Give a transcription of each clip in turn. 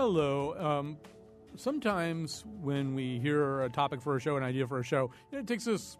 Hello. Um, sometimes when we hear a topic for a show, an idea for a show, it takes us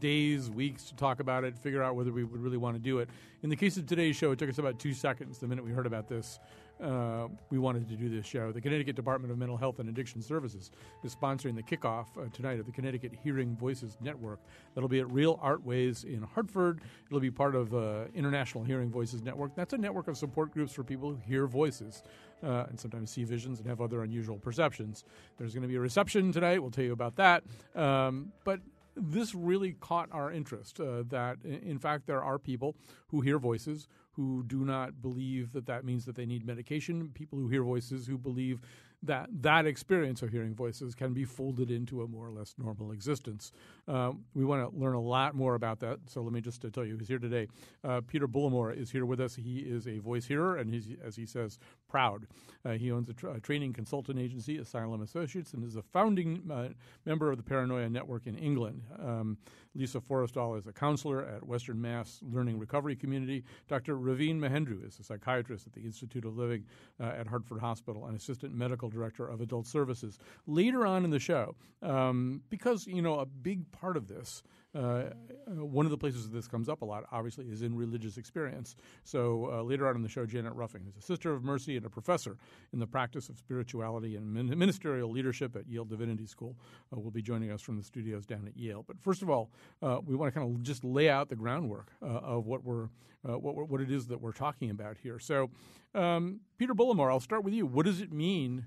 days, weeks to talk about it, figure out whether we would really want to do it. In the case of today's show, it took us about two seconds the minute we heard about this. Uh, we wanted to do this show. The Connecticut Department of Mental Health and Addiction Services is sponsoring the kickoff uh, tonight of the Connecticut Hearing Voices Network. That'll be at Real Artways in Hartford. It'll be part of uh, International Hearing Voices Network. That's a network of support groups for people who hear voices uh, and sometimes see visions and have other unusual perceptions. There's going to be a reception tonight. We'll tell you about that. Um, but this really caught our interest uh, that, in fact, there are people who hear voices who do not believe that that means that they need medication, people who hear voices who believe that that experience of hearing voices can be folded into a more or less normal existence. Uh, we want to learn a lot more about that. So let me just uh, tell you who's here today. Uh, Peter Bullimore is here with us. He is a voice hearer, and he's, as he says, proud. Uh, he owns a, tra- a, training consultant agency, Asylum Associates, and is a founding uh, member of the Paranoia Network in England. Um, Lisa Forestell is a counselor at Western Mass Learning Recovery Community. Dr. Raveen Mahendru is a psychiatrist at the Institute of Living uh, at Hartford Hospital and assistant medical director of adult services. Later on in the show, um, because you know a big part of this uh, uh, one of the places this comes up a lot, obviously, is in religious experience. So uh, later on in the show, Janet Ruffing, who's a sister of mercy and a professor in the practice of spirituality and ministerial leadership at Yale Divinity School, uh, will be joining us from the studios down at Yale. But first of all, uh, we want to kind of just lay out the groundwork uh, of what we're what, what it is that we're talking about here. So, um, Peter Bullimore, I'll start with you. What does it mean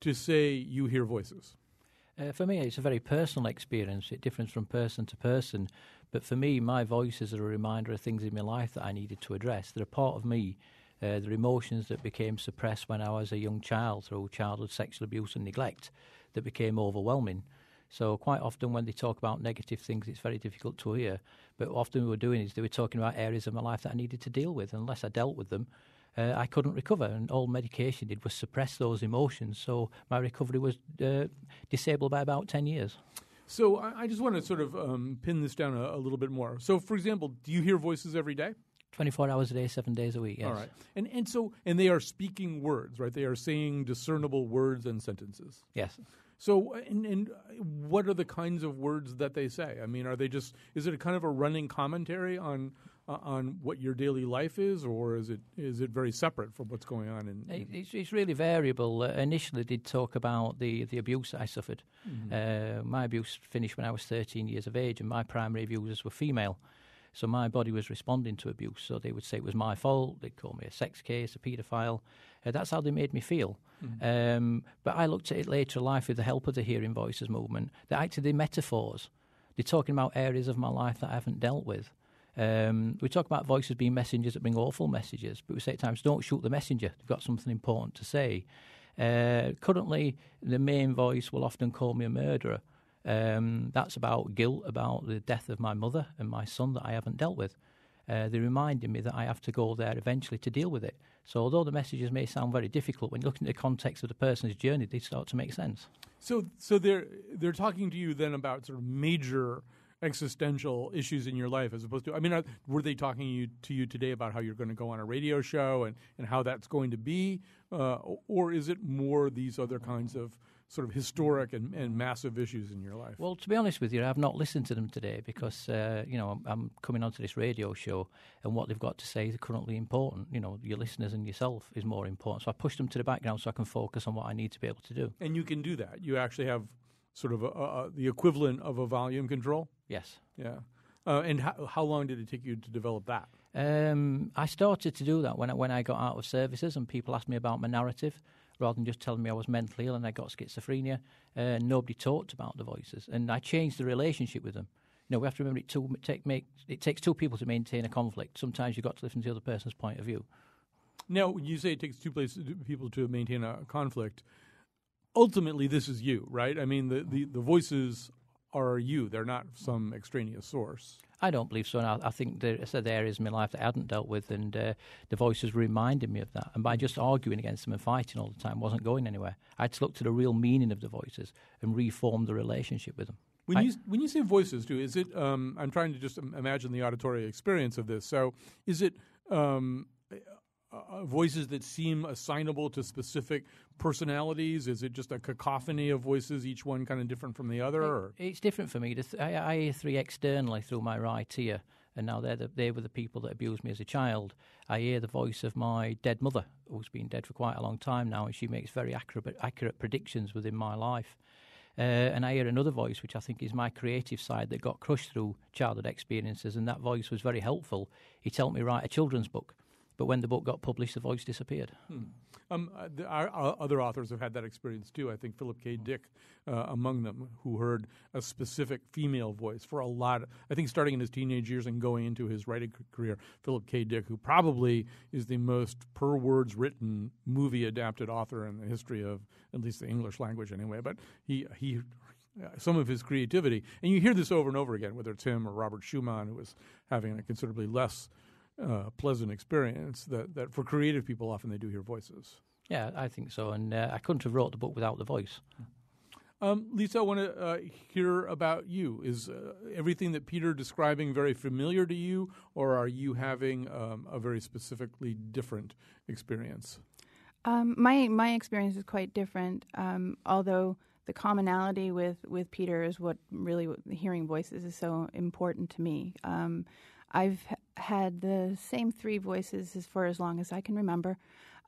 to say you hear voices? Uh, for me, it's a very personal experience. It differs from person to person. But for me, my voices are a reminder of things in my life that I needed to address. They're a part of me. Uh, they're emotions that became suppressed when I was a young child through childhood sexual abuse and neglect that became overwhelming. So quite often when they talk about negative things, it's very difficult to hear. But often we were doing is they were talking about areas of my life that I needed to deal with. Unless I dealt with them, uh, I couldn't recover, and all medication did was suppress those emotions. So my recovery was uh, disabled by about ten years. So I, just want to sort of um, pin this down a, a, little bit more. So, for example, do you hear voices every day? 24 hours a day, seven days a week, yes. All right. And, and so, and they are speaking words, right? They are saying discernible words and sentences. Yes. So, and, and what are the kinds of words that they say? I mean, are they just, is it a kind of a running commentary on, uh, on what your daily life is, or is it is it very separate from what's going on? In, in it's, it's, really variable. Uh, initially, did talk about the, the abuse I suffered. Mm-hmm. Uh, my abuse finished when I was 13 years of age, and my primary abusers were female. So my body was responding to abuse. So they would say it was my fault. They'd call me a sex case, a paedophile. Uh, that's how they made me feel. Mm-hmm. Um, but I looked at it later in life with the help of the Hearing Voices movement. That actually they're metaphors. They're talking about areas of my life that I haven't dealt with. Um, we talk about voices being messengers that bring awful messages, but we say at times, don't shoot the messenger. They've got something important to say. Uh, currently, the main voice will often call me a murderer. Um, that's about guilt about the death of my mother and my son that I haven't dealt with. Uh, they're reminding me that I have to go there eventually to deal with it. So, although the messages may sound very difficult, when you look at the context of the person's journey, they start to make sense. So, so they're they're talking to you then about sort of major existential issues in your life as opposed to i mean were they talking you, to you today about how you're going to go on a radio show and, and how that's going to be? Uh, or is it more these other kinds of sort of historic and, and massive issues in your life? Well to be honest with you i've not listened to them today because uh, you know I'm, I'm, coming onto this radio show and what they've got to say is currently important. You know your listeners and yourself is more important. So i push them to the background so i can focus on what i need to be able to do. And you can do that. You actually have sort of a, a, the equivalent of a volume control Yes. Yeah. Uh, and how, how long did it take you to develop that? Um, I started to do that when I, when I got out of services and people asked me about my narrative rather than just telling me I was mentally ill and I got schizophrenia. Uh, nobody talked about the voices, and I changed the relationship with them. You know, we have to remember it, take, make, it takes two people to maintain a conflict. Sometimes you've got to listen to the other person's point of view. Now, when you say it takes two places, people to maintain a conflict, ultimately this is you, right? I mean, the, the, the voices are you. They're not some extraneous source. I don't believe so. And I, I think there are areas in my life that I hadn't dealt with, and uh, the voices reminded me of that. And by just arguing against them and fighting all the time wasn't going anywhere. I had to look to the real meaning of the voices and reform the relationship with them. When I, you when you say voices, too, is it? Um, I'm trying to just imagine the auditory experience of this. So, is it um, uh, voices that seem assignable to specific personalities? Is it just a cacophony of voices, each one kind of different from the other? Or? It's different for me. I, I hear three externally through my right ear, and now they're the, they were the people that abused me as a child. I hear the voice of my dead mother, who's been dead for quite a long time now, and she makes very accurate, accurate predictions within my life. Uh, and I hear another voice, which I think is my creative side that got crushed through childhood experiences, and that voice was very helpful. He helped me write a children's book. But when the book got published, the voice disappeared. Hmm. Um, uh, the, our, our, other authors have had that experience too. I think Philip K. Dick uh, among them, who heard a specific female voice for a lot. Of, I think starting in his teenage years and going into his writing career, Philip K. Dick, who probably is the most per words written movie adapted author in the history of at least the English language, anyway. But he he uh, some of his creativity. And you hear this over and over again, whether it's him or Robert Schumann, who was having a considerably less uh, pleasant experience that, that for creative people often they do hear voices. Yeah, I think so. And uh, I couldn't have wrote the book without the voice. Um, Lisa, I want to uh, hear about you. Is uh, everything that Peter describing very familiar to you, or are you having um, a very specifically different experience? Um, my my experience is quite different. Um, although the commonality with, with Peter is what really hearing voices is so important to me. Um, I've had the same three voices as for as long as I can remember,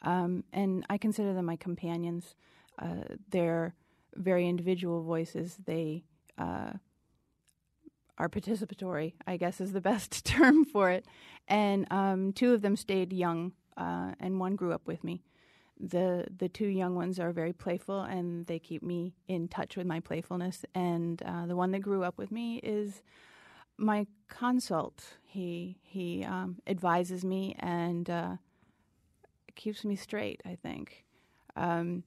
um, and I consider them my companions. Uh, they're very individual voices. They uh, are participatory, I guess is the best term for it. And um, two of them stayed young, uh, and one grew up with me. The the two young ones are very playful, and they keep me in touch with my playfulness. And uh, the one that grew up with me is my consult. He he um, advises me and uh, keeps me straight. I think. Um,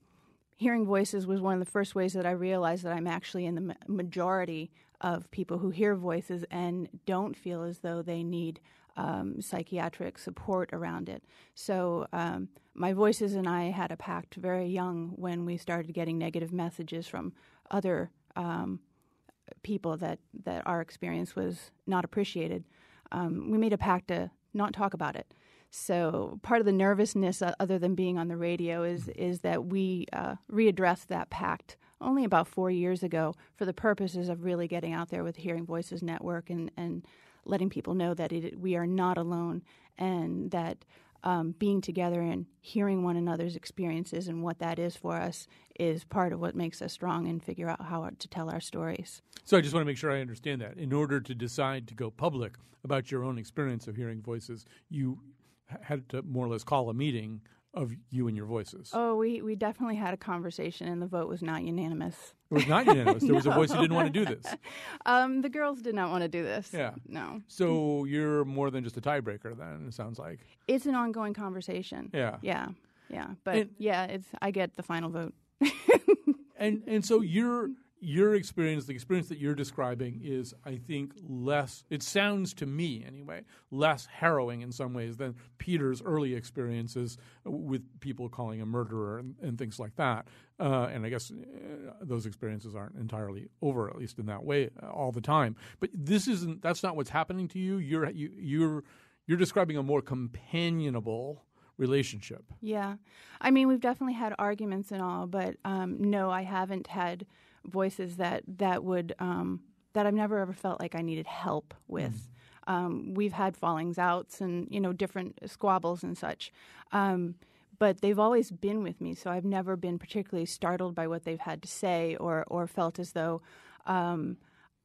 hearing voices was one of the first ways that I realized that I'm actually in the ma- majority of people who hear voices and don't feel as though they need um, psychiatric support around it. So um, my voices and I had a pact very young when we started getting negative messages from other um, people that, that our experience was not appreciated, um, we made a pact to not talk about it. So part of the nervousness, uh, other than being on the radio, is is that we uh, readdressed that pact only about four years ago for the purposes of really getting out there with Hearing Voices Network and and letting people know that it, we are not alone and that um, being together and hearing one another's experiences and what that is for us is part of what makes us strong and figure out how to tell our stories. So I just want to make sure I understand that. In order to decide to go public about your own experience of hearing voices, you had to more or less call a meeting of you and your voices. Oh, we, we definitely had a conversation, and the vote was not unanimous. It was not unanimous. There was a voice who didn't want to do this. Um, the girls did not want to do this. Yeah. No. So you're more than just a tiebreaker, then, it sounds like. It's an ongoing conversation. Yeah. Yeah. Yeah. But And- yeah, it's I get the final vote. And and so your your experience, the experience that you're describing, is I think less. It sounds to me anyway less harrowing in some ways than Peter's early experiences with people calling him murderer and, and things like that. Uh, and I guess uh, those experiences aren't entirely over, at least in that way, uh, all the time. But this isn't. That's not what's happening to you. You're you, you're you're describing a more companionable relationship. Yeah. I mean, we've definitely had arguments and all, but um, no, I haven't had voices that that would um, that I've never ever felt like I needed help with. Um, we've had fallings outs and you know different squabbles and such. Um, but they've always been with me, so I've never been particularly startled by what they've had to say, or or felt as though um,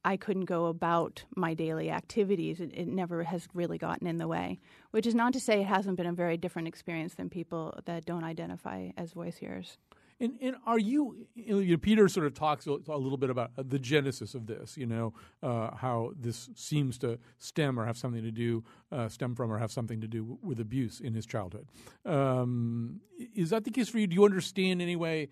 I couldn't go about my daily activities. It, it never has really gotten in the way. Which is not to say it hasn't been a very different experience than people that don't identify as voice hearers. And, and are you, you know, Peter sort of talks a little bit about the genesis of this, you know, uh, how this seems to stem or have something to do, uh, stem from or have something to do with abuse in his childhood. Um, is that the case for you? Do you understand anyway,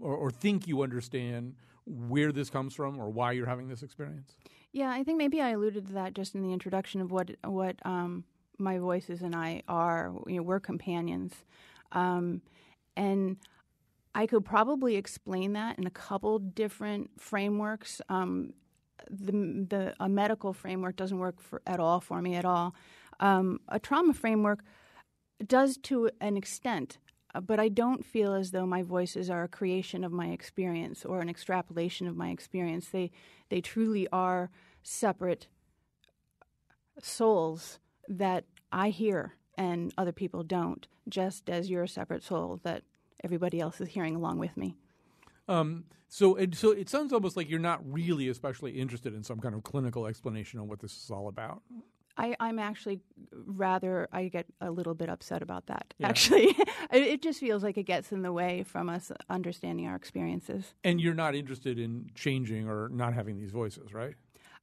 or, or think you understand where this comes from or why you're having this experience? Yeah, I think maybe I alluded to that just in the introduction of what what um, my voices and I are. You know, we're companions, um, and I could probably explain that in a couple different frameworks. Um, the the a medical framework doesn't work for, at all for me at all. Um, a trauma framework does to an extent, uh, but I don't feel as though my voices are a creation of my experience or an extrapolation of my experience. They they truly are separate souls that I hear and other people don't, just as you're a separate soul that everybody else is hearing along with me. Um, so, it, so it sounds almost like you're not really especially interested in some kind of clinical explanation on what this is all about. I, am actually rather, I get a little bit upset about that. Yeah. Actually, it just feels like it gets in the way from us understanding our experiences. And you're not interested in changing or not having these voices, right?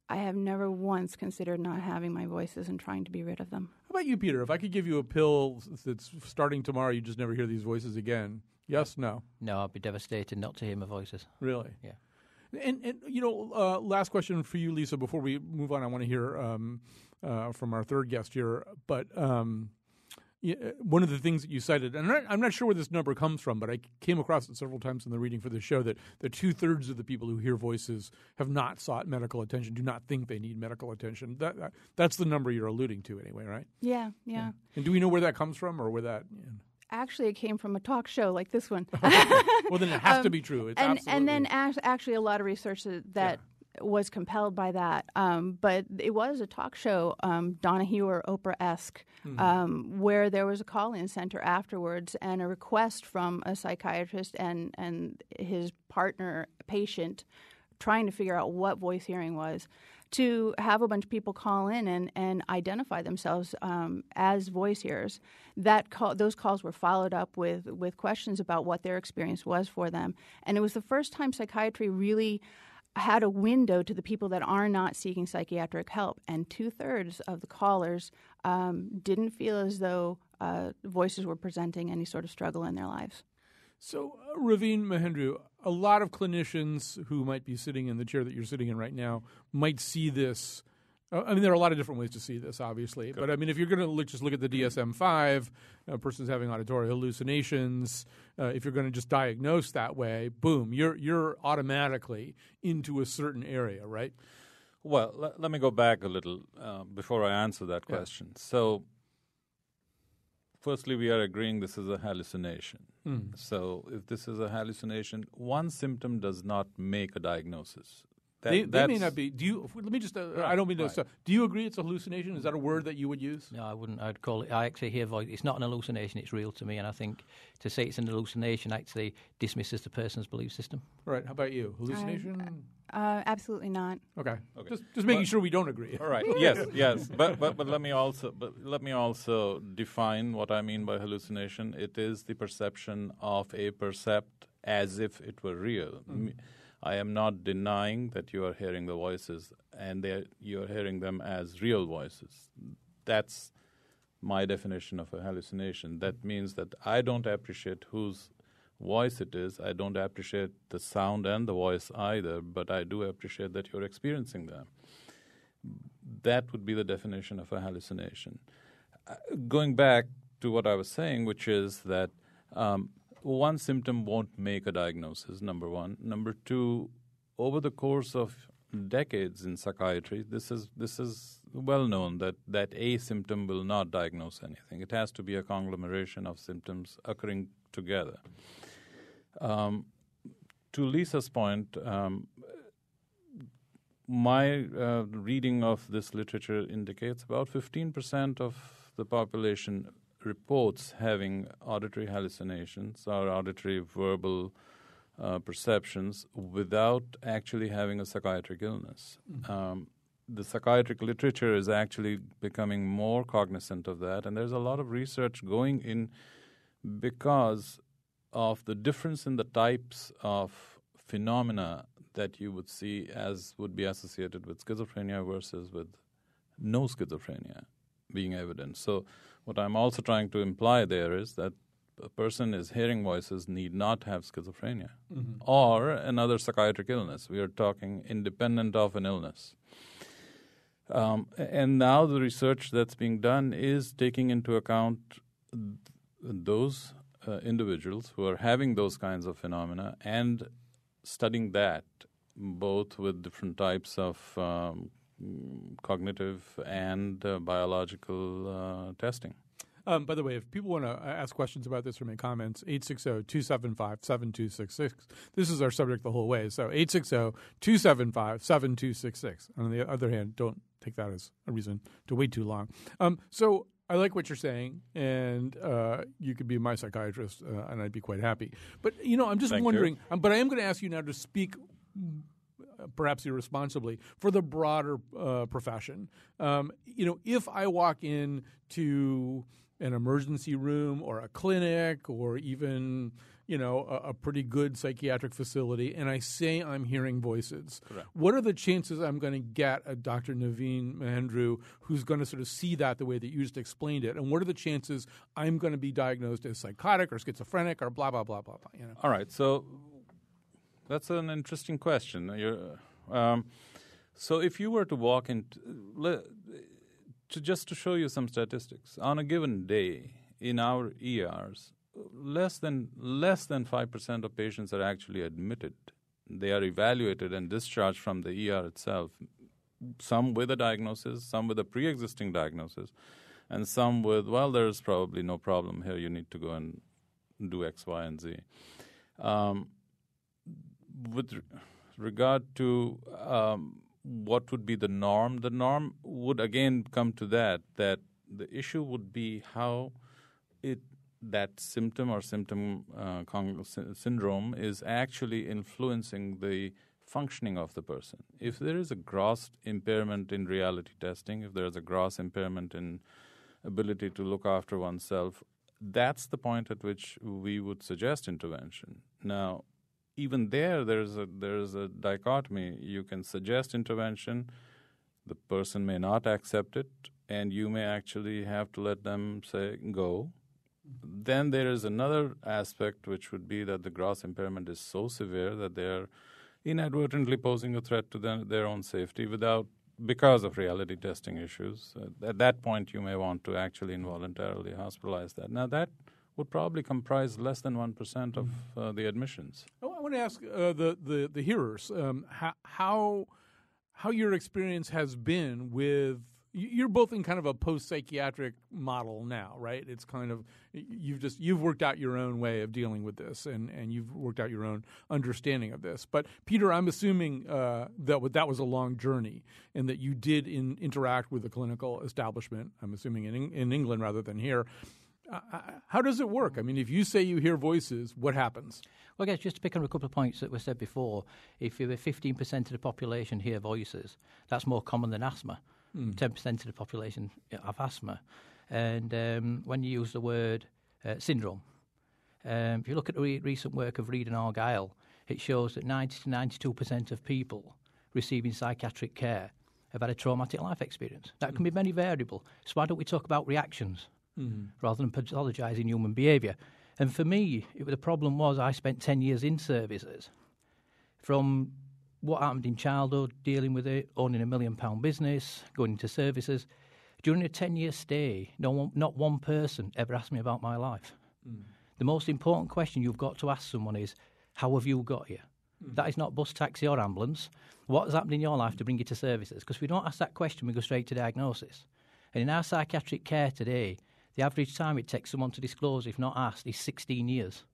I have never once considered not having my voices and trying to be rid of them. How about you, Peter? If I could give you a pill that's starting tomorrow, you just never hear these voices again. Yes, no. No, I'd be devastated not to hear my voices. Really? Yeah. And, and you know, uh, last question for you, Lisa. Before we move on, I want to hear um, uh, from our third guest here. But um, one of the things that you cited, and I'm not, sure where this number comes from, but I came across it several times in the reading for the show that, the two thirds of the people who hear voices have not sought medical attention, do not think they need medical attention. That, that that's the number you're alluding to, anyway, right? Yeah, yeah, yeah. And do we know where that comes from, or where that? Actually, it came from a talk show like this one. well, then it has um, to be true. It's and, and then actually, a lot of research that. Yeah was compelled by that. Um, but it was a talk show, um, Donahue or Oprah esque, mm-hmm. um, where there was a call in center afterwards and a request from a psychiatrist and, and his partner patient trying to figure out what voice hearing was to have a bunch of people call in and, and identify themselves um, as voice hearers. That call, those calls were followed up with, with questions about what their experience was for them. And it was the first time psychiatry really had a window to the people that are not seeking psychiatric help, and two thirds of the callers um, didn't feel as though uh, voices were presenting any sort of struggle in their lives. So, uh, Mahendru, a lot of clinicians who might be sitting in the chair that you're sitting in right now might see this I mean, there are a lot of different ways to see this, obviously. But I mean, if you're going to look, just look at the DSM 5, a person's having auditory hallucinations, uh, if you're going to just diagnose that way, boom, you're, you're automatically into a certain area, right? Well, let, let me go back a little uh, before I answer that question. Yeah. So, firstly, we are agreeing this is a hallucination. Mm. So, if this is a hallucination, one symptom does not make a diagnosis. That, they, they may not be. Do you? Let me just. Uh, right, I don't mean right. to. Do you agree it's a hallucination? Is that a word that you would use? No, I wouldn't. I'd call it. I actually hear voice. It's not an hallucination. It's real to me, and I think to say it's an hallucination actually dismisses the person's belief system. Right. How about you? Hallucination? Uh, absolutely not. Okay. okay. Just, just making but, sure we don't agree. All right. yes. Yes. But but but let me also but let me also define what I mean by hallucination. It is the perception of a percept as if it were real. Mm. I am not denying that you are hearing the voices and you are hearing them as real voices. That's my definition of a hallucination. That means that I don't appreciate whose voice it is. I don't appreciate the sound and the voice either, but I do appreciate that you're experiencing them. That would be the definition of a hallucination. Uh, going back to what I was saying, which is that um, one symptom won't make a diagnosis, number one. Number two, over the course of decades in psychiatry, this is this is well known that, that a symptom will not diagnose anything. It has to be a conglomeration of symptoms occurring together. Um, to Lisa's point, um, my uh, reading of this literature indicates about 15% of the population reports having auditory hallucinations or auditory verbal uh, perceptions without actually having a psychiatric illness. Mm-hmm. Um, the psychiatric literature is actually becoming more cognizant of that, and there's a lot of research going in because of the difference in the types of phenomena that you would see as would be associated with schizophrenia versus with no schizophrenia being evident. So, what I'm also trying to imply there is that a person is hearing voices need not have schizophrenia mm-hmm. or another psychiatric illness. We are talking independent of an illness. Um, and now the research that's being done is taking into account those uh, individuals who are having those kinds of phenomena and studying that both with different types of um, cognitive and uh, biological uh, testing. Um, by the way, if people want to ask questions about this or make comments, 860-275-7266. This is our subject the whole way. So 860-275-7266. On the other hand, don't take that as a reason to wait too long. Um, so I like what you're saying, and uh, you could be my psychiatrist, uh, and I'd be quite happy. But you know, I'm just Thank wondering. Um, but I am going to ask you now to speak perhaps irresponsibly for the broader uh, profession. Um, you know, if I walk in to an emergency room or a clinic or even you know a, a, pretty good psychiatric facility and i say i'm hearing voices Correct. what are the chances i'm going to get a dr naveen mahendru who's going to sort of see that the way that you just explained it and what are the chances i'm going to be diagnosed as psychotic or schizophrenic or blah blah blah blah blah you know all right so that's an interesting question um, so if you were to walk into to just to show you some statistics, on a given day in our ERs, less than less than five percent of patients are actually admitted. They are evaluated and discharged from the ER itself. Some with a diagnosis, some with a pre-existing diagnosis, and some with well, there's probably no problem here. You need to go and do X, Y, and Z. Um, with regard to um, what would be the norm? The norm would again come to that that the issue would be how it that symptom or symptom uh, syndrome is actually influencing the functioning of the person. If there is a gross impairment in reality testing, if there is a gross impairment in ability to look after oneself, that's the point at which we would suggest intervention. Now, even there there's a there's a dichotomy. You can suggest intervention the person may not accept it and you may actually have to let them say go. Then there is another aspect which would be that the gross impairment is so severe that they are inadvertently posing a threat to their, their own safety without because of reality testing issues. At that point you may want to actually involuntarily hospitalize that. Now that would probably comprise less than 1% of uh, the admissions. Oh, I want to ask uh, the, the, the hearers um, how, how your experience has been with you're both in kind of a post psychiatric model now, right? It's kind of you've just you've worked out your own way of dealing with this, and, and you've worked out your own understanding of this. But Peter, I'm assuming uh, that that was a long journey, and that you did in, interact with the clinical establishment. I'm assuming in in England rather than here. How does it work? I mean, if you say you hear voices, what happens? Well, I guess just to pick on a couple of points that were said before, if 15% of the population hear voices, that's more common than asthma. Mm. 10% of the population have asthma. And um, when you use the word uh, syndrome, um, if you look at the re- recent work of Read and Argyle, it shows that 90 to 92% of people receiving psychiatric care have had a traumatic life experience. That can be very variable. So why don't we talk about reactions? Mm. rather than pathologising human behaviour. And for me, it, the problem was I spent 10 years in services from what happened in childhood, dealing with it, owning a million pound business, going into services. During a 10 year stay, no one, not one person ever asked me about my life. Mm. The most important question you've got to ask someone is, How have you got here? Mm. That is not bus, taxi, or ambulance. What has happened in your life to bring you to services? Because if we don't ask that question, we go straight to diagnosis. And in our psychiatric care today, the average time it takes someone to disclose, if not asked, is 16 years.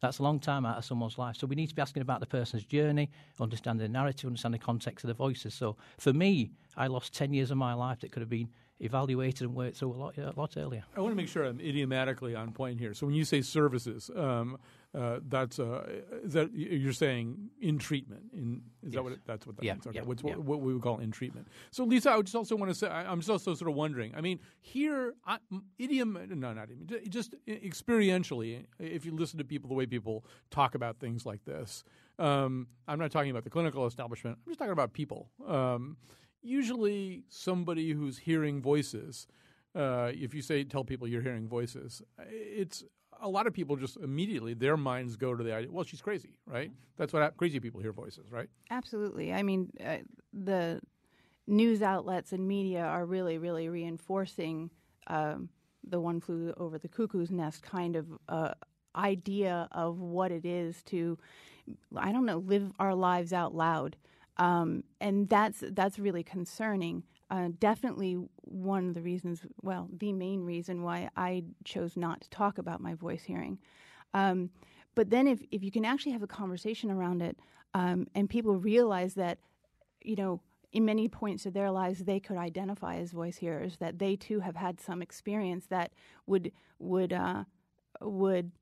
That's a long time out of someone's life. So we need to be asking about the person's journey, understand the narrative, understand the context of the voices. So for me, I lost 10 years of my life that could have been evaluated and worked through a lot, a lot earlier. I want to make sure I'm idiomatically on point here. So when you say services, um, uh, that's uh, is that you're saying in treatment. In is Yes. that what it, that's what that Yeah, means? Okay, yeah, what's yeah. what, what we would call in treatment. So Lisa, I would just also want to say I, I'm just also sort of wondering. I mean, here I, idiom, no, not idiom, just experientially, if you listen to people, the way people talk about things like this. Um, I'm not talking about the clinical establishment. I'm just talking about people. Um, usually, somebody who's hearing voices uh, if you say tell people you're hearing voices, it's a lot of people just immediately their minds go to the idea. Well, she's crazy, right? That's what crazy people hear voices, right? Absolutely. I mean, uh, the news outlets and media are really, really reinforcing um, the one flew over the cuckoo's nest kind of uh, idea of what it is to, I don't know, live our lives out loud, um, and that's that's really concerning. Uh, definitely one of the reasons, well, the main reason why I chose not to talk about my voice hearing. Um, but then, if, if you can actually have a conversation around it, um, and people realize that, you know, in many points of their lives, they could identify as voice hearers, that they too have had some experience that would would uh, would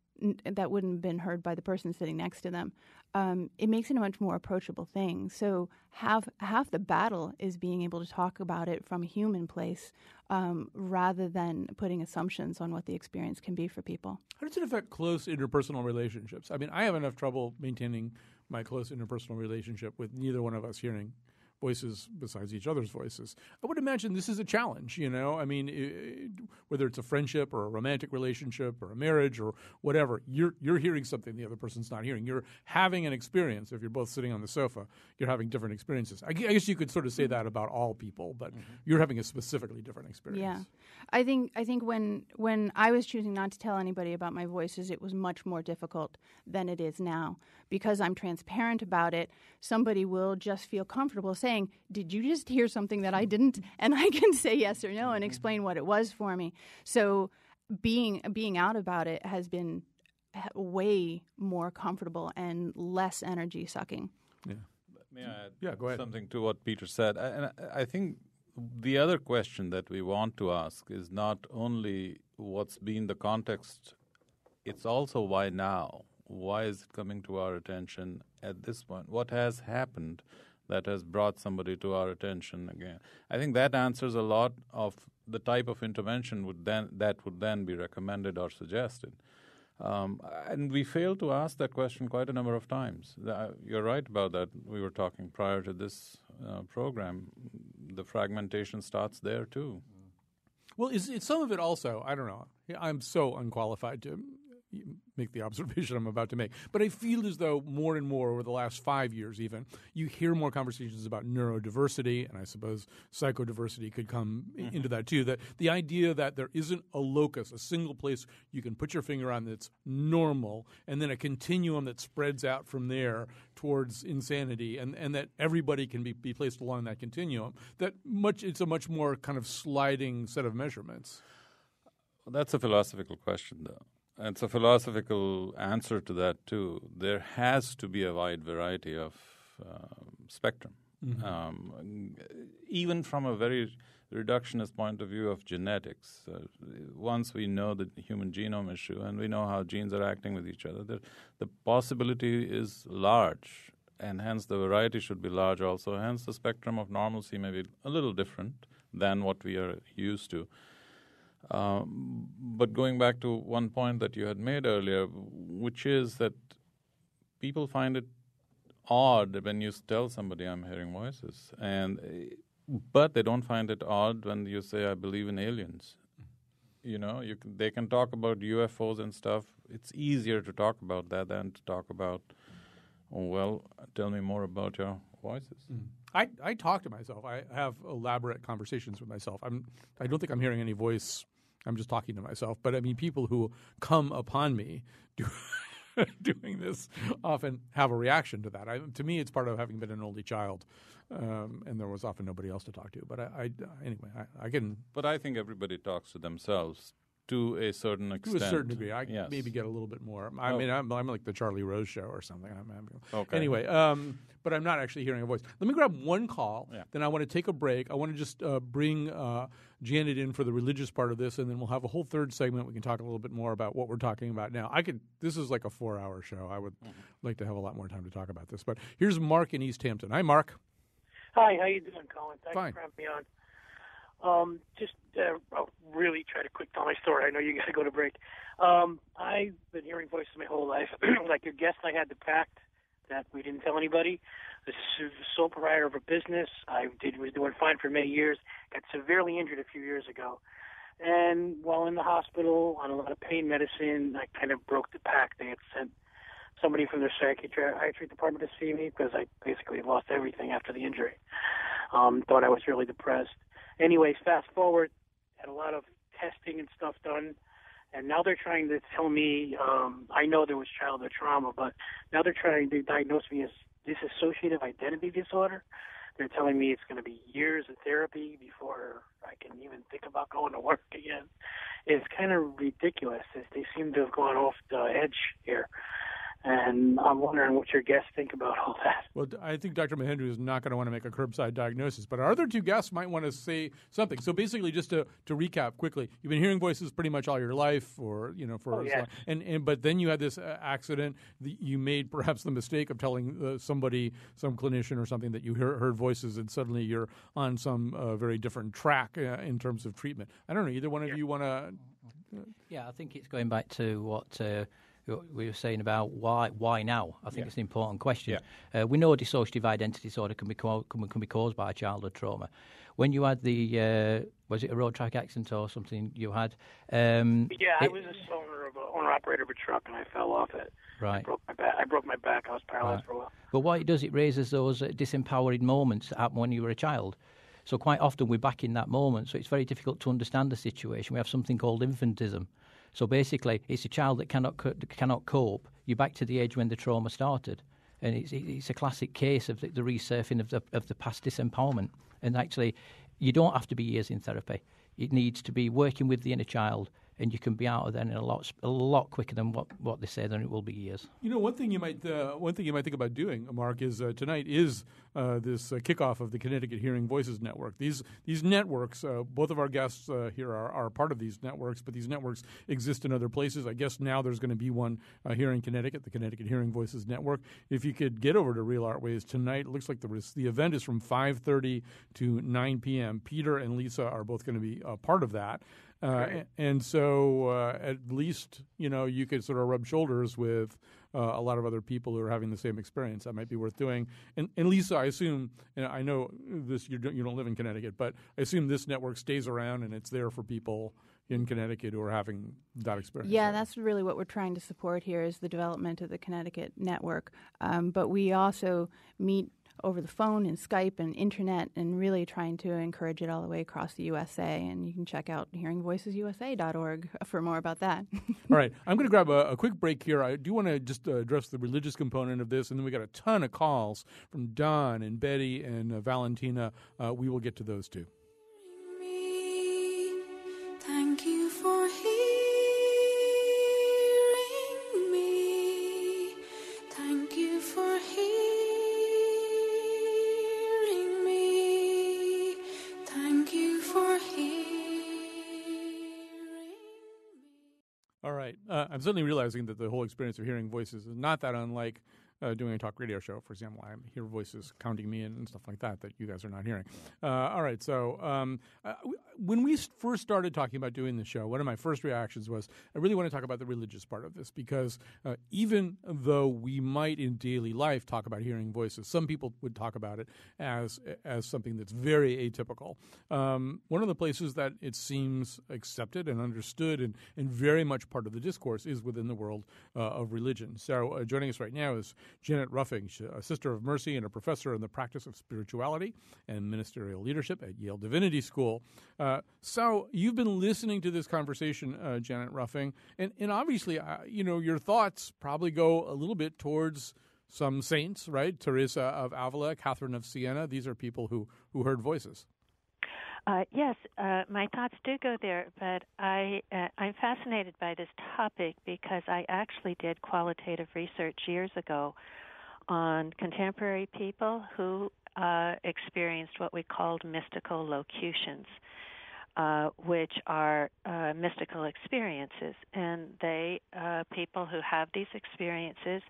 that wouldn't have been heard by the person sitting next to them. Um, it makes it a much more approachable thing. So half half the battle is being able to talk about it from a human place, um, rather than putting assumptions on what the experience can be for people. How does it affect close interpersonal relationships? I mean, I have enough trouble maintaining my close interpersonal relationship with neither one of us hearing voices besides each other's voices. I would imagine this is a challenge, you know? I mean, i whether it's a friendship or a romantic relationship or a marriage or whatever, you're you're hearing something the other person's not hearing. You're having an experience. If you're both sitting on the sofa, you're having different experiences. I I guess you could sort of say mm-hmm. that about all people, but mm-hmm. you're having a specifically different experience. Yeah, I think I think when when I was choosing not to tell anybody about my voices, it was much more difficult than it is now because I'm transparent about it. Somebody will just feel comfortable saying, "Did you just hear something that I didn't?" And I can say yes or no and mm-hmm. explain what it was for me. So being being out about it has been way more comfortable and less energy sucking. Yeah. May I add Yeah, go ahead. something to what Peter said? I- And I- I think the other question that we want to ask is not only what's been the context, it's also why now? Why is it coming to our attention at this point? What has happened that has brought somebody to our attention again? I think that answers a lot of the type of intervention would then that would then be recommended or suggested. Um, and we failed to ask that question quite a number of times. You're right about that. We were talking prior to this uh, program. The fragmentation starts there too. Well, is, is some of it also? I don't know. I'm so unqualified to make the observation I'm about to make, but I feel as though more and more over the last five years, even you hear more conversations about neurodiversity, and I suppose psychodiversity could come i- mm-hmm. into that too. That the idea that there isn't a locus, a single place you can put your finger on that's normal, and then a continuum that spreads out from there towards insanity, and, and that everybody can be, be placed along that continuum. That much it's a much more kind of sliding set of measurements. Well, that's a philosophical question, though. And it's a philosophical answer to that, too. There has to be a wide variety of um spectrum. Um, even from a very reductionist point of view of genetics, uh, once we know the human genome issue and we know how genes are acting with each other, the, the possibility is large, and hence the variety should be large also. Hence, the spectrum of normalcy may be a little different than what we are used to. Um, but going back to one point that you had made earlier, which is that people find it odd when you tell somebody I'm hearing voices, and but they don't find it odd when you say I believe in aliens. You know, you can, they can talk about UFOs and stuff. It's easier to talk about that than to talk about, oh, well, tell me more about your voices. I, I talk to myself. I have elaborate conversations with myself. I'm I don't think I'm hearing any voice. I'm just talking to myself. But I mean, people who come upon me do, doing this often have a reaction to that. I, to me, it's part of having been an only child, um, and there was often nobody else to talk to. But I, I anyway, I, I can. But I think everybody talks to themselves to a certain extent. To a certain degree, I yes. maybe get a little bit more. I Oh. mean, I'm, I'm like the Charlie Rose show or something. I'm, I'm- Okay. Anyway, um, but I'm not actually hearing a voice. Let me grab one call. Yeah. Then I want to take a break. I want to just uh, bring uh, Janet in for the religious part of this, and then we'll have a whole third segment. We can talk a little bit more about what we're talking about now. I could. This is like a four-hour show. I would Mm-hmm. like to have a lot more time to talk about this. But here's Mark in East Hampton. Hi, Mark. Hi, how you doing, Colin? Thanks Fine. for having me on. Um, just uh, I'll really try to quick tell my story. I know you got to go to break. Um, I've been hearing voices my whole life. like your guest, I had the pact that we didn't tell anybody. The sole proprietor of a business. I did was doing fine for many years. Got severely injured a few years ago, and while in the hospital on a lot of pain medicine, I kind of broke the pact. They had sent somebody from their psychiatry department to see me because I basically lost everything after the injury. Um, thought I was really depressed. Anyways, fast forward, had a lot of testing and stuff done, and now they're trying to tell me. Um, I know there was childhood trauma, but now they're trying to diagnose me as dissociative identity disorder. They're telling me it's going to be years of therapy before I can even think about going to work again. It's kind of ridiculous. They seem to have gone off the edge here. And I'm wondering what your guests think about all that. Well, I think Dr. Mahendru is not going to want to make a curbside diagnosis, but our other two guests might want to say something. So basically, just to, to recap quickly, you've been hearing voices pretty much all your life, or you know, for Oh, as yes. long- and and but then you had this uh, accident. The, you made perhaps the mistake of telling uh, somebody, some clinician or something, that you hear, heard voices, and suddenly you're on some uh, very different track uh, in terms of treatment. I don't know. Either one of you want to? Yeah, I think it's going back to what uh, what we were saying about why why now. I think it's an important question. Uh, we know dissociative identity disorder can be co- can, can be caused by a childhood trauma. When you had the uh, was it a road track accident or something you had? Um, Yeah, I it- was a owner of a owner operator of a truck, and I fell off it. I right. broke my back. I broke my back. I was paralyzed Right. for a while. But what it does, it raises those uh, disempowering moments that happen when you were a child. So quite often we're back in that moment, so it's very difficult to understand the situation. We have something called infantism. So basically, it's a child that cannot cannot cope. You're back to the age when the trauma started, and it's it's a classic case of the, the resurfing of the of the past disempowerment. And actually, you don't have to be years in therapy. It needs to be working with the inner child, and you can be out of there in a lot a lot quicker than what, what they say. Than it will be years. You know, one thing you might uh, one thing you might think about doing, Mark, is uh, tonight is uh, this uh, kickoff of the Connecticut Hearing Voices Network. These these networks, uh, both of our guests uh, here are, are part of these networks, but these networks exist in other places. I guess now there's going to be one here in Connecticut, the Connecticut Hearing Voices Network. If you could get over to Real Artways tonight, it looks like the the event is from 5:30 to 9 p.m. Peter and Lisa are both going to be part of that. Uh, and so, uh, at least you know you could sort of rub shoulders with uh, a lot of other people who are having the same experience. That might be worth doing. And, and Lisa, I assume, and I know this you don't, you don't live in Connecticut, but I assume this network stays around and it's there for people in Connecticut who are having that experience. Yeah, right? that's really what we're trying to support here is the development of the Connecticut network. Um, but we also meet over the phone and Skype and internet and really trying to encourage it all the way across the USA. And you can check out hearingvoicesusa.org for more about that. All right, I'm going to grab a, a quick break here. I do want to just uh, address the religious component of this, and then we got a ton of calls from Don and Betty and uh, Valentina. Uh, we will get to those too. I'm suddenly realizing that the whole experience of hearing voices is not that unlike uh, doing a talk radio show. For example, I hear voices counting me in and stuff like that that you guys are not hearing. Uh, all right. So um, uh, when we first started talking about doing the show, one of my first reactions was I really want to talk about the religious part of this because uh, even though we might in daily life talk about hearing voices, some people would talk about it as as something that's very atypical. Um, one of the places that it seems accepted and understood and, and very much part of the discourse is within the world uh, of religion. So uh, joining us right now is Janet Ruffing, a sister of mercy and a professor in the practice of spirituality and ministerial leadership at Yale Divinity School. Uh, so you've been listening to this conversation, uh, Janet Ruffing, and, and obviously, uh, you know, your thoughts probably go a little bit towards some saints, right? Teresa of Avila, Catherine of Siena. These are people who, who heard voices. Uh, yes, uh, my thoughts do go there, but I uh, I'm fascinated by this topic because I actually did qualitative research years ago on contemporary people who uh, experienced what we called mystical locutions, uh, which are uh, mystical experiences, and they uh, people who have these experiences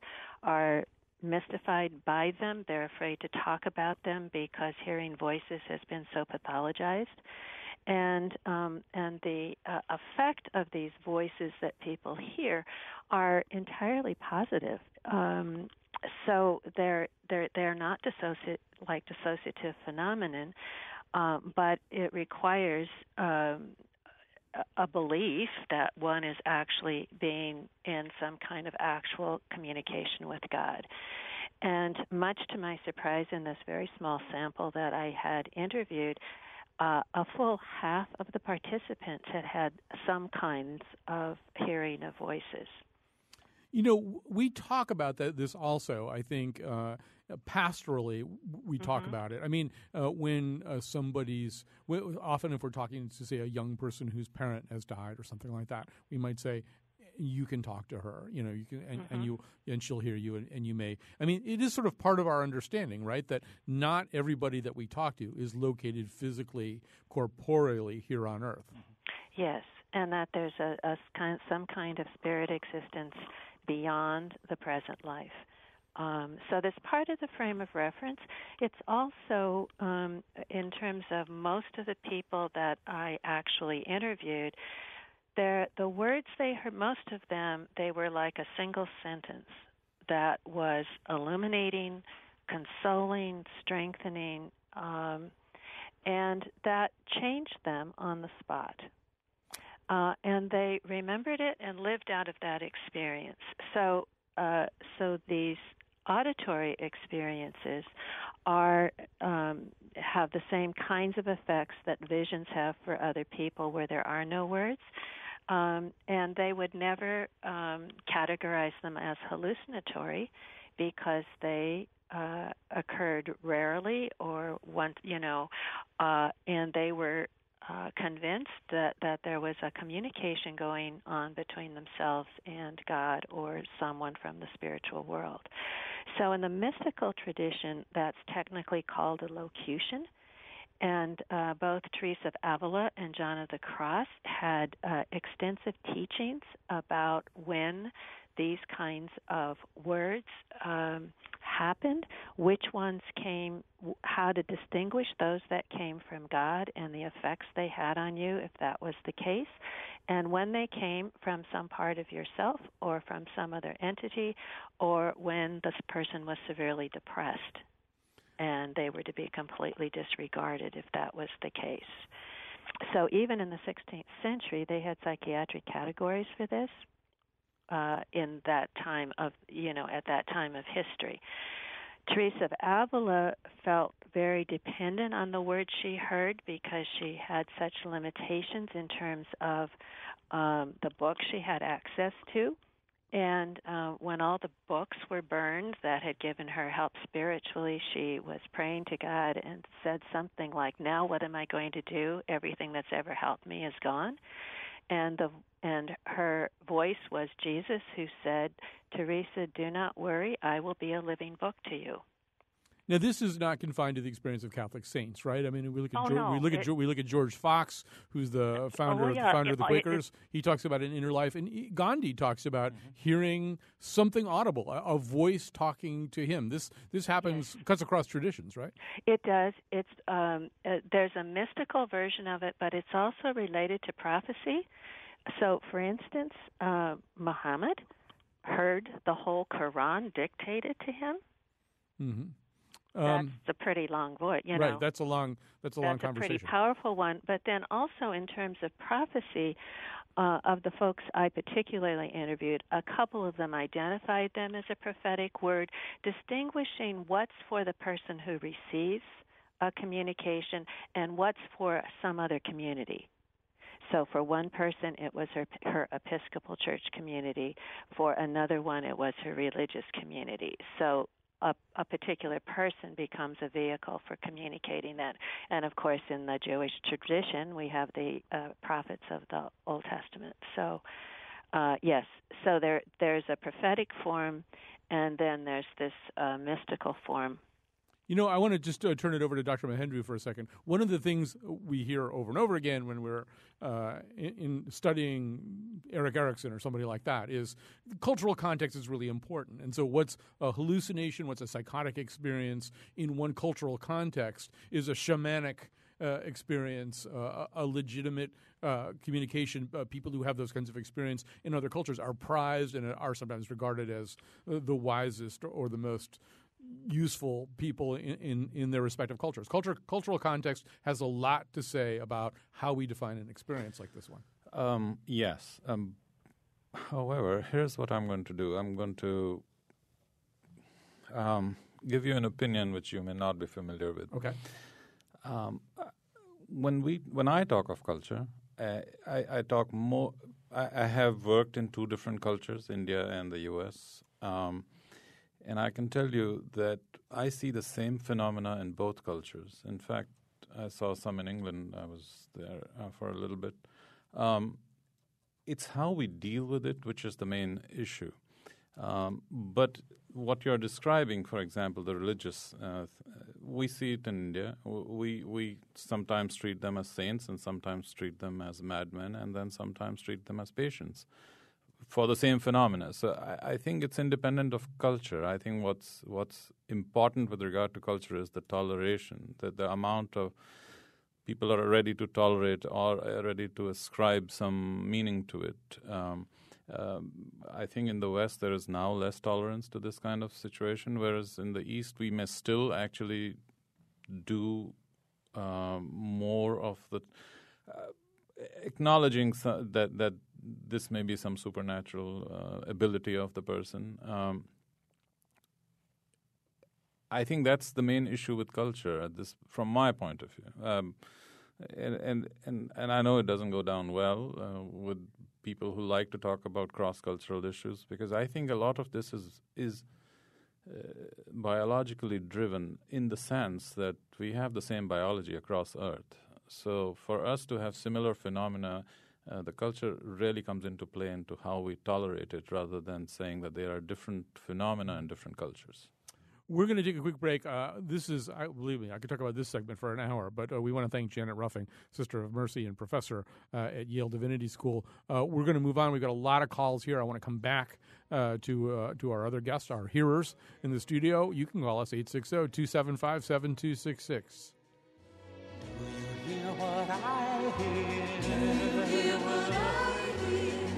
are mystified by them. They're afraid to talk about them because hearing voices has been so pathologized. And um, and the uh, effect of these voices that people hear are entirely positive. Um, so they're they're they're not dissociate like dissociative phenomenon, um, but it requires um, a belief that one is actually being in some kind of actual communication with God. And much to my surprise, in this very small sample that I had interviewed, uh, a full half of the participants had had some kinds of hearing of voices. You know, we talk about that, this also, I think, uh, pastorally, we talk Mhm. about it. I mean, uh, when uh, somebody's, often if we're talking to, say, a young person whose parent has died or something like that, we might say, you can talk to her, you know, you can, and, and Mhm. you, and she'll hear you, and, and you may. I mean, it is sort of part of our understanding, right? That not everybody that we talk to is located physically, corporeally here on Earth. Yes, and that there's a, a some kind of spirit existence beyond the present life. Um, so that's part of the frame of reference. It's also, um, in terms of most of the people that I actually interviewed, the words they heard, most of them, they were like a single sentence that was illuminating, consoling, strengthening, um, and that changed them on the spot. Uh, and they remembered it and lived out of that experience. So, uh, so these auditory experiences are um, have the same kinds of effects that visions have for other people, where there are no words. Um, and they would never um, categorize them as hallucinatory because they uh, occurred rarely or once, you know, uh, and they were uh, convinced that, that there was a communication going on between themselves and God or someone from the spiritual world. So, in the mystical tradition, that's technically called a locution. And uh, both Teresa of Avila and John of the Cross had uh, extensive teachings about when these kinds of words um, happened, which ones came, how to distinguish those that came from God and the effects they had on you, if that was the case, and when they came from some part of yourself or from some other entity, or when this person was severely depressed and they were to be completely disregarded if that was the case. So even in the 16th century, they had psychiatric categories for this uh, in that time of, you know, at that time of history. Teresa of Avila felt very dependent on the words she heard because she had such limitations in terms of um, the books she had access to. And uh, when all the books were burned that had given her help spiritually, she was praying to God and said something like, "Now what am I going to do? Everything that's ever helped me is gone." And the and her voice was Jesus, who said, "Teresa, do not worry. I will be a living book to you." Now, this is not confined to the experience of Catholic saints, right? I mean, we look at Oh, Geor- no. we look at It- we look at George Fox, who's the founder Oh, of yeah. founder of the It- it- Quakers. he talks about an inner life, and Gandhi talks about hearing something audible, a, a voice talking to him. This this happens cuts across traditions, right? It does. It's um, uh, there's a mystical version of it, but it's also related to prophecy. So, for instance, uh, Muhammad heard the whole Quran dictated to him. Mm-hmm. That's a pretty long voice, you know. right. That's a long that's a long That's a pretty powerful one. But then also in terms of prophecy, uh, of the folks I particularly interviewed, a couple of them identified them as a prophetic word, distinguishing what's for the person who receives a communication and what's for some other community. So for one person, it was her her Episcopal Church community. For another one, it was her religious community. So a, a particular person becomes a vehicle for communicating that. And of course, in the Jewish tradition, we have the uh, prophets of the Old Testament. So, uh, yes, so there there's a prophetic form, and then there's this uh, mystical form You know, I want to just uh, turn it over to Dr. Mahendru for a second. One of the things we hear over and over again when we're uh, in, in studying Erik Erikson or somebody like that is cultural context is really important. And so, what's a hallucination, what's a psychotic experience in one cultural context is a shamanic uh, experience, uh, a legitimate uh, communication. Uh, people who have those kinds of experience in other cultures are prized and are sometimes regarded as uh, the wisest or the most useful people in, in, in their respective cultures. Culture, cultural context has a lot to say about how we define an experience like this one. Um, yes. Um, however, here's what I'm going to do. I'm going to um, give you an opinion which you may not be familiar with. Okay. Um, when we when I talk of culture, uh, I, I talk more. I, I have worked in two different cultures, India and the U.S. Um, and I can tell you that I see the same phenomena in both cultures. In fact, I saw some in England. I was there uh, for a little bit. Um, it's how we deal with it which is the main issue. Um, but what you're describing, for example, the religious, uh, th- we see it in India. We we sometimes treat them as saints, and sometimes treat them as madmen, and then sometimes treat them as patients for the same phenomena. So I, I think it's independent of culture. I think what's what's important with regard to culture is the toleration, the the amount of people are ready to tolerate or ready to ascribe some meaning to it. Um, um, I think in the West there is now less tolerance to this kind of situation, whereas in the East we may still actually do um, more of the uh, acknowledging that that this may be some supernatural uh, ability of the person. Um, I think that's the main issue with culture at this, from my point of view. Um, and, and and and I know it doesn't go down well uh, with people who like to talk about cross-cultural issues because I think a lot of this is is uh, biologically driven in the sense that we have the same biology across Earth. So for us to have similar phenomena, uh, the culture really comes into play into how we tolerate it, rather than saying that there are different phenomena in different cultures. We're going to take a quick break. Uh, this is, I believe me, I could talk about this segment for an hour, but uh, we want to thank Janet Ruffing, Sister of Mercy and professor uh, at Yale Divinity School. Uh, we're going to move on. We've got a lot of calls here. I want to come back uh, to uh, to our other guests, our hearers in the studio. You can call us 860 275 7266. hear what I hear?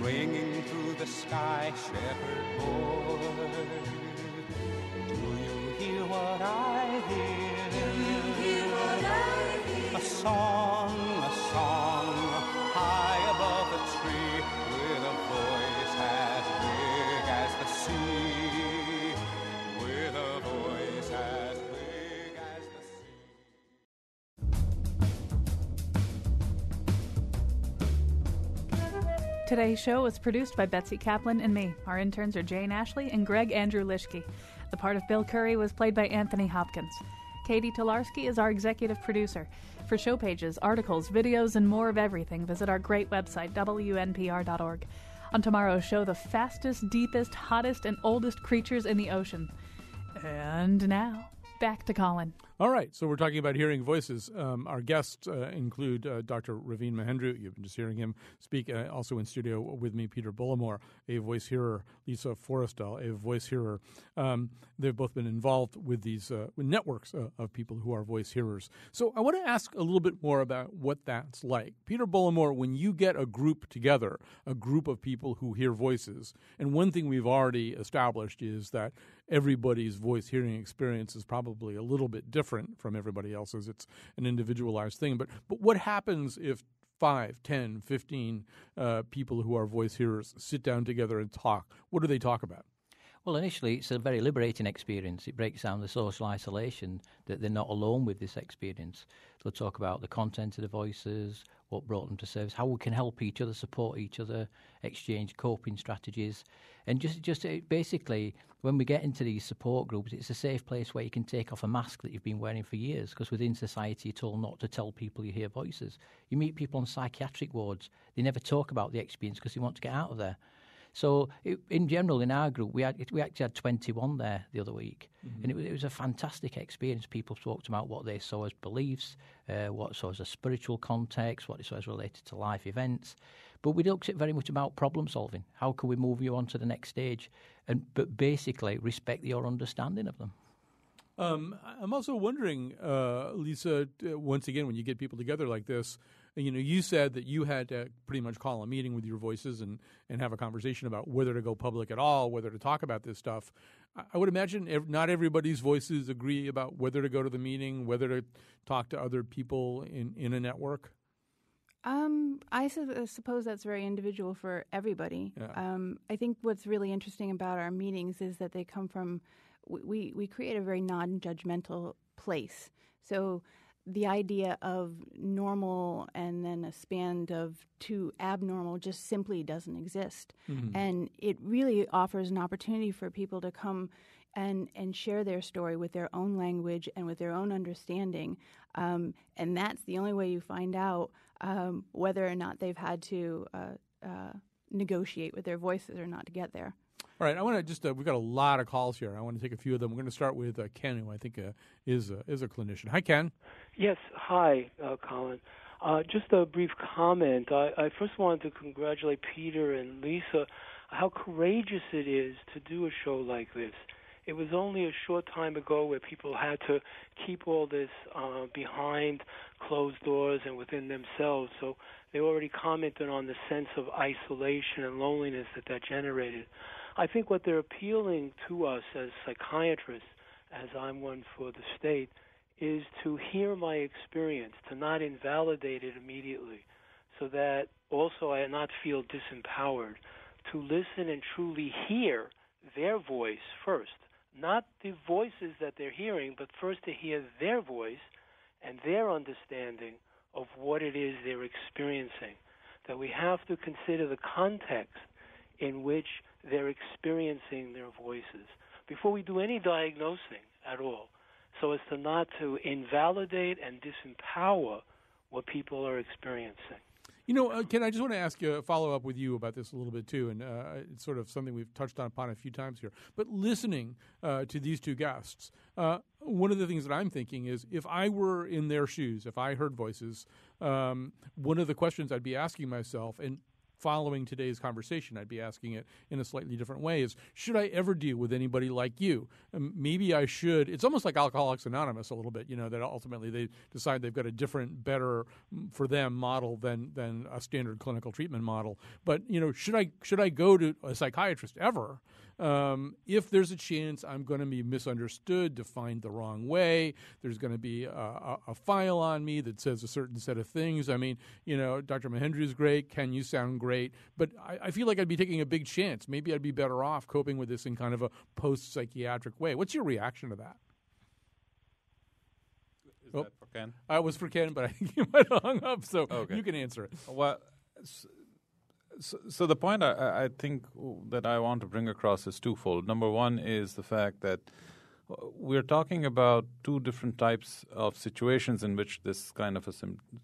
Ringing through the sky, shepherd boy. Do you hear what I hear? A song, Today's show was produced by Betsy Kaplan and me. Our interns are Jane Ashley and Greg Andrew Lischke. The part of Bill Curry was played by Anthony Hopkins. Katie Tolarski is our executive producer. For show pages, articles, videos, and more of everything, visit our great website, WNPR.org. On tomorrow's show, the fastest, deepest, hottest, and oldest creatures in the ocean. And now, back to Colin. All right, so we're talking about hearing voices. Um, our guests uh, include uh, Dr. Raveen Mahendru. You've been just hearing him speak. Uh, also in studio with me, Peter Bullimore, a voice hearer. Lisa Forestell, a voice hearer. Um, they've both been involved with these uh, networks uh, of people who are voice hearers. So I want to ask a little bit more about what that's like. Peter Bullimore, when you get a group together, a group of people who hear voices, and one thing we've already established is that everybody's voice hearing experience is probably a little bit different from everybody else's. It's an individualized thing. But but what happens if 5, 10, 15 uh, people who are voice hearers sit down together and talk? What do they talk about? Well, initially, it's a very liberating experience. It breaks down the social isolation that they're not alone with this experience. They'll talk about the content of the voices, what brought them to service, how we can help each other, support each other, exchange coping strategies, and just just uh, basically when we get into these support groups, it's a safe place where you can take off a mask that you've been wearing for years. Because within society, you're told not to tell people you hear voices. You meet people on psychiatric wards; they never talk about the experience because they want to get out of there. So, it, in general, in our group, we had we actually had 21 there the other week, Mhm. and it was, it was a fantastic experience. People talked about what they saw as beliefs, uh, what saw as a spiritual context, what they saw as related to life events. But we looked at very much about problem solving. How can we move you on to the next stage? And but basically respect your understanding of them. Um, I'm also wondering, uh, Lisa, uh, once again, when you get people together like this, you know, you said that you had to pretty much call a meeting with your voices and, and have a conversation about whether to go public at all, whether to talk about this stuff. I, would imagine ev- not everybody's voices agree about whether to go to the meeting, whether to talk to other people in, in a network. Um, I su- uh, suppose that's very individual for everybody. Yeah. Um, I think what's really interesting about our meetings is that they come from we we, we create a very non-judgmental place. So the idea of normal and then a span of to abnormal just simply doesn't exist, Mhm. and it really offers an opportunity for people to come and and share their story with their own language and with their own understanding. Um, and that's the only way you find out um, whether or not they've had to uh, uh, negotiate with their voices or not to get there. All right, I want to just, uh, we've got a lot of calls here. I want to take a few of them. We're going to start with uh, Ken, who I think uh, is, uh, is a clinician. Hi, Ken. Yes, hi, uh, Colin. Uh, just a brief comment. I, I first wanted to congratulate Peter and Lisa. How courageous it is to do a show like this. It was only a short time ago where people had to keep all this uh, behind closed doors and within themselves. So they already commented on the sense of isolation and loneliness that that generated. I think what they're appealing to us as psychiatrists, as I'm one for the state, is to hear my experience, to not invalidate it immediately, so that also I not feel disempowered, to listen and truly hear their voice first. Not the voices that they're hearing, but first to hear their voice and their understanding of what it is they're experiencing. That we have to consider the context in which they're experiencing their voices before we do any diagnosing at all so as to not to invalidate and disempower what people are experiencing. You know, uh, Ken, I just want to ask you a follow up with you about this a little bit too, and uh, it's sort of something we've touched on upon a few times here. But listening uh, to these two guests, uh, one of the things that I'm thinking is if I were in their shoes, if I heard voices, um, one of the questions I'd be asking myself, and following today's conversation, I'd be asking it in a slightly different way is should I ever deal with anybody like you? Um, maybe I should. It's almost like Alcoholics Anonymous a little bit, you know, that ultimately they decide they've got a different, better mm, for them model than than a standard clinical treatment model. But, you know, should I should I go to a psychiatrist ever? Um, if there's a chance I'm going to be misunderstood, defined the wrong way, there's going to be a, a, a file on me that says a certain set of things. I mean, you know, Dr. Mahendru is great. Ken, you sound great. But I, I feel like I'd be taking a big chance. Maybe I'd be better off coping with this in kind of a post psychiatric way. What's your reaction to that? Is that for Ken? I was for Ken, but I think you might have hung up, so Okay. you can answer it. Well, so, so the point I- I, think that I want to bring across is twofold. Number one is the fact that uh, we're talking about two different types of situations in which this kind of a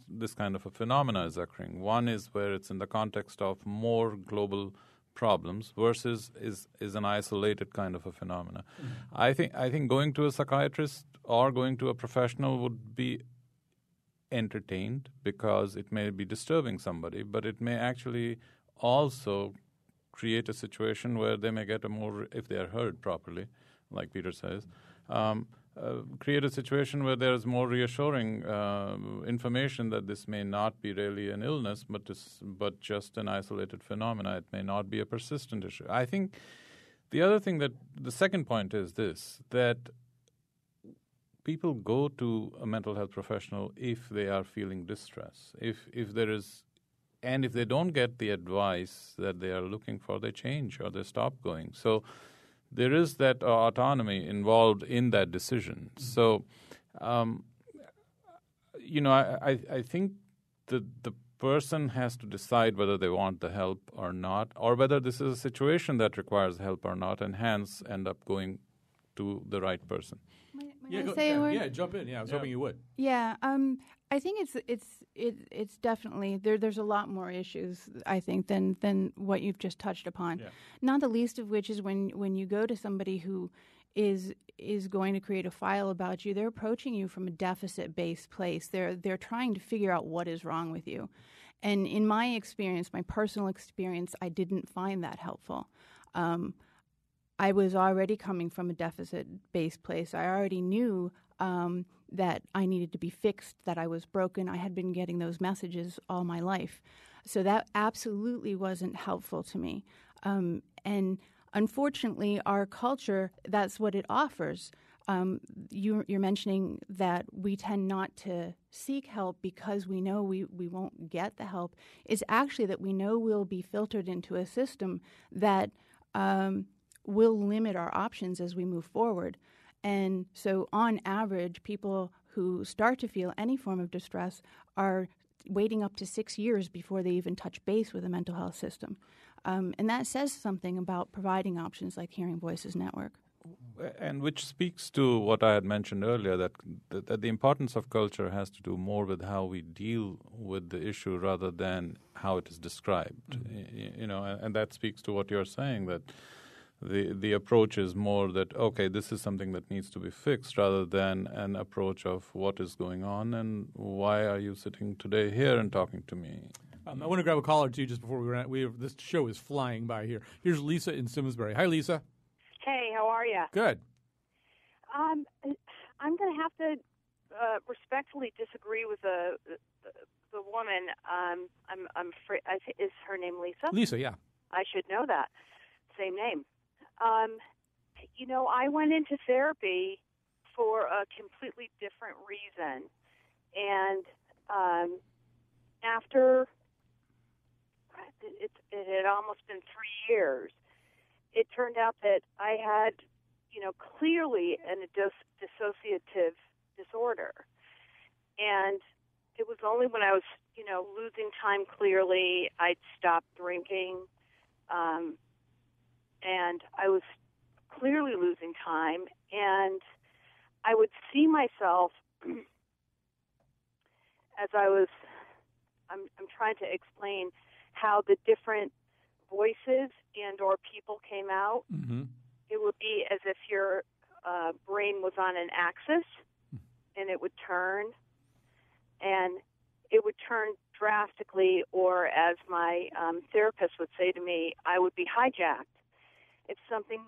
this kind of a phenomena is occurring. One is where it's in the context of more global problems versus is is an isolated kind of a phenomena. I think I think going to a psychiatrist or going to a professional would be entertained because it may be disturbing somebody, but it may actually also create a situation where they may get a more, if they are heard properly, like Peter says, um, uh, create a situation where there is more reassuring uh, information that this may not be really an illness, but but just an isolated phenomena. It may not be a persistent issue. I think the other thing that the second point is this that people go to a mental health professional if they are feeling distress. If if there is and if they don't get the advice that they are looking for, they change or they stop going. So there is that uh, autonomy involved in that decision. So, um, you know, I, I, I think the the person has to decide whether they want the help or not, or whether this is a situation that requires help or not, and hence end up going to the right person. Yeah, go- say a yeah, word? yeah, jump in. Yeah, I was hoping you would. Yeah, um, I think it's it's it, it's definitely there. There's a lot more issues I think than than what you've just touched upon. Yeah. Not the least of which is when when you go to somebody who is is going to create a file about you. They're approaching you from a deficit based place. They're they're trying to figure out what is wrong with you. And in my experience, my personal experience, I didn't find that helpful. Um, I was already coming from a deficit based place. I already knew um, that I needed to be fixed, that I was broken. I had been getting those messages all my life. So that absolutely wasn't helpful to me. Um, and unfortunately, our culture, that's what it offers. Um, you, you're mentioning that we tend not to seek help because we know we, we won't get the help. Is actually that we know we'll be filtered into a system that um, will limit our options as we move forward. And so, on average, people who start to feel any form of distress are waiting up to six years before they even touch base with a mental health system. Um, and that says something about providing options like Hearing Voices Network. and which speaks to what I had mentioned earlier that, that that the importance of culture has to do more with how we deal with the issue rather than how it is described. Y- You know, and, and that speaks to what you're saying that the the approach is more that okay, this is something that needs to be fixed rather than an approach of what is going on and why are you sitting today here and talking to me. Um, I want to grab a caller too just before we run. We this show is flying by here. Here's Lisa in Simsbury. Hi, Lisa. Hey, how are you? Good. Um, I'm going to have to uh, respectfully disagree with the the, the woman. Um, I'm I'm afraid. I thi- Is her name Lisa? Lisa, yeah. I should know that. Same name. Um, you know, I went into therapy for a completely different reason, and um, after it, it had almost been three years, it turned out that I had, you know, clearly an dis- dissociative disorder, and it was only when I was, you know, losing time clearly, I'd stopped drinking, um, and I was clearly losing time, and I would see myself as I was. I'm, I'm trying to explain how the different voices and or people came out. Mm-hmm. It would be as if your uh, brain was on an axis, and it would turn, and it would turn drastically, or as my um, therapist would say to me, I would be hijacked. If something,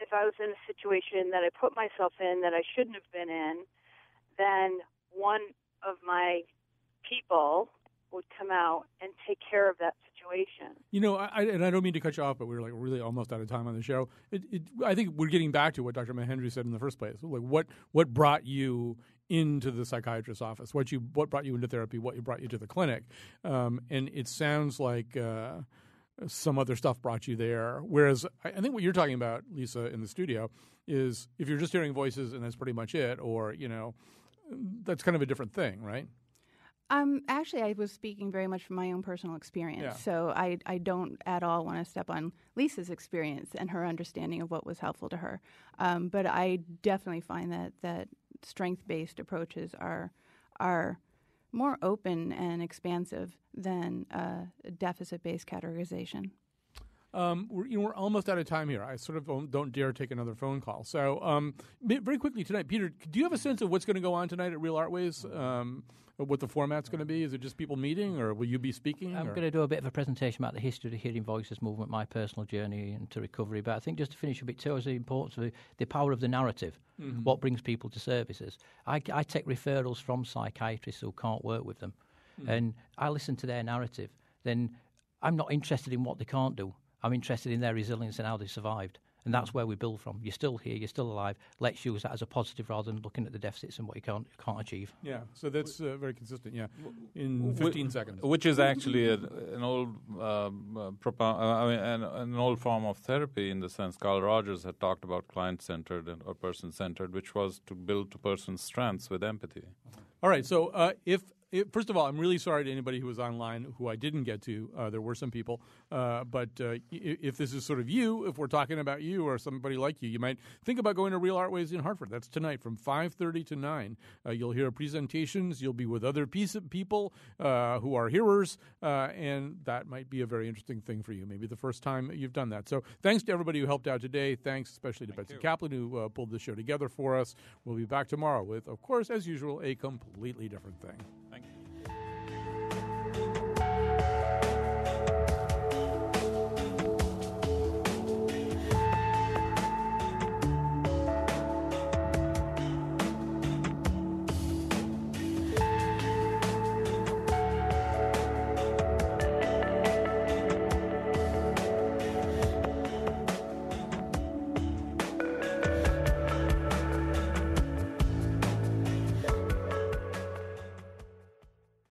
if I was in a situation that I put myself in that I shouldn't have been in, then one of my people would come out and take care of that situation. You know, I, and I don't mean to cut you off, but we're like really almost out of time on the show. It, it, I think we're getting back to what Dr. Mahendru said in the first place. Like, what what brought you into the psychiatrist's office? What you what brought you into therapy? What brought you to the clinic? Um, and it sounds like uh, some other stuff brought you there. Whereas I, think what you're talking about, Lisa, in the studio, is if you're just hearing voices and that's pretty much it, or you know, that's kind of a different thing, right? Um, actually, I was speaking very much from my own personal experience, Yeah. so I, I don't at all want to step on Lisa's experience and her understanding of what was helpful to her. Um, but I definitely find that that strength based approaches are are more open and expansive than uh, deficit based categorization. Um, we're, you know, we're almost out of time here. I sort of don't, dare take another phone call. So, um, very quickly tonight, Peter, do you have a sense of what's going to go on tonight at Real Art Ways? Um, what the format's going to be? Is it just people meeting, or will you be speaking? I'm or- going to do a bit of a presentation about the history of the Hearing Voices movement, my personal journey into recovery. But I think just to finish a bit too, is the importance of the, power of the narrative, Mhm. what brings people to services. I, I take referrals from psychiatrists who can't work with them, Mhm. and I listen to their narrative. Then I'm not interested in what they can't do. I'm interested in their resilience and how they survived. And that's where we build from. You're still here, you're still alive. Let's use that as a positive rather than looking at the deficits and what you can't can't achieve. Yeah, so that's uh, very consistent. Yeah, in 15 Wh- seconds. Which is actually a, an old, um, uh, propo- uh, I mean, an, an old form of therapy in the sense Carl Rogers had talked about client-centered or person-centered, which was to build to person's strengths with empathy. All right. So uh, if, if first of all, I'm really sorry to anybody who was online who I didn't get to. Uh, there were some people, uh, but uh, if this is sort of you, if we're talking about you or somebody like you, you might think about going to Real Art Ways in Hartford. That's tonight from 5:30 to 9. Uh, you'll hear presentations. You'll be with other piece of people uh, who are hearers, uh, and that might be a very interesting thing for you. Maybe the first time you've done that. So thanks to everybody who helped out today. Thanks especially to Betsy Kaplan who uh, pulled the show together for us. We'll be back tomorrow with, of course, as usual, a completely different thing. Thank